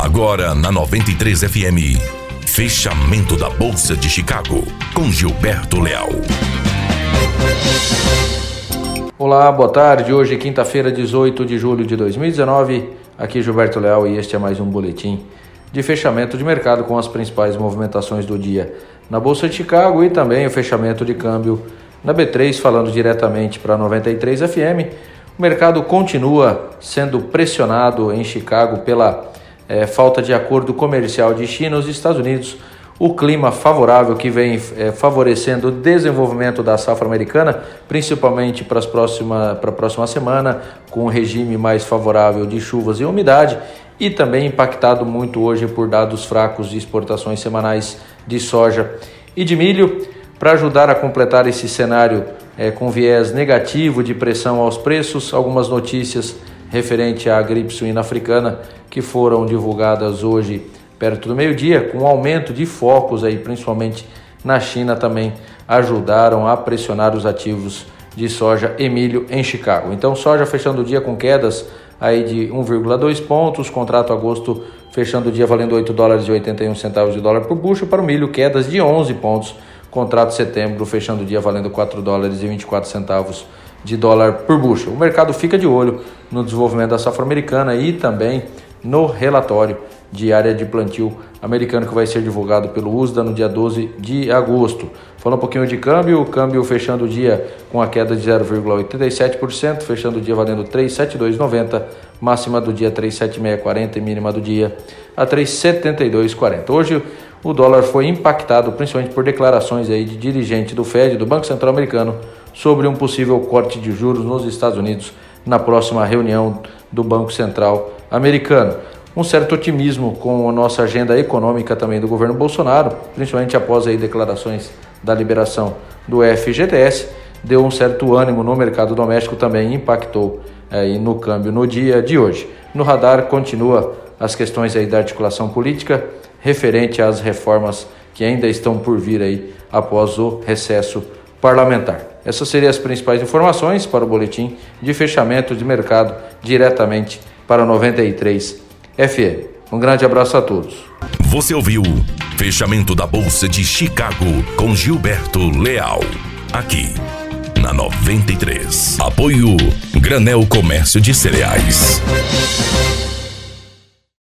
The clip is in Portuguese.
Agora na 93 FM. Fechamento da Bolsa de Chicago com Gilberto Leal. Olá, boa tarde. Hoje quinta-feira, 18 de julho de 2019. Aqui Gilberto Leal e este é mais um boletim de fechamento de mercado com as principais movimentações do dia na Bolsa de Chicago e também o fechamento de câmbio na B3, falando diretamente para 93 FM. O mercado continua sendo pressionado em Chicago pela é, falta de acordo comercial de China e os Estados Unidos, o clima favorável que vem é, favorecendo o desenvolvimento da safra americana, principalmente para, próxima, a próxima semana, com um regime mais favorável de chuvas e umidade, e também impactado muito hoje por dados fracos de exportações semanais de soja e de milho. Para ajudar a completar esse cenário é, com viés negativo de pressão aos preços, algumas notícias referente à gripe suína africana que foram divulgadas hoje perto do meio-dia, com aumento de focos aí, principalmente na China também ajudaram a pressionar os ativos de soja e milho em Chicago. Então, soja fechando o dia com quedas aí de 1,2 pontos, contrato agosto fechando o dia valendo 8 dólares e 81 centavos de dólar por bushel, para o milho quedas de 11 pontos, contrato setembro fechando o dia valendo 4 dólares e 24 centavos de dólar por bushel. O mercado fica de olho no desenvolvimento da safra americana e também no relatório de área de plantio americano que vai ser divulgado pelo USDA no dia 12 de agosto. Falando um pouquinho de câmbio, o câmbio fechando o dia com a queda de 0,87%, fechando o dia valendo 372,90, máxima do dia 37640 e mínima do dia a 372,40. Hoje o dólar foi impactado principalmente por declarações aí de dirigente do Fed, do Banco Central Americano, sobre um possível corte de juros nos Estados Unidos na próxima reunião do Banco Central Americano. Um certo otimismo com a nossa agenda econômica também do governo Bolsonaro, principalmente após aí declarações da liberação do FGTS, deu um certo ânimo no mercado doméstico, também impactou aí no câmbio no dia de hoje. No radar continua as questões aí da articulação política referente às reformas que ainda estão por vir aí após o recesso parlamentar. Essas seriam as principais informações para o boletim de fechamento de mercado diretamente para 93 FM. Um grande abraço a todos. Você ouviu Fechamento da Bolsa de Chicago com Gilberto Leal. Aqui na 93. Apoio Granel Comércio de Cereais.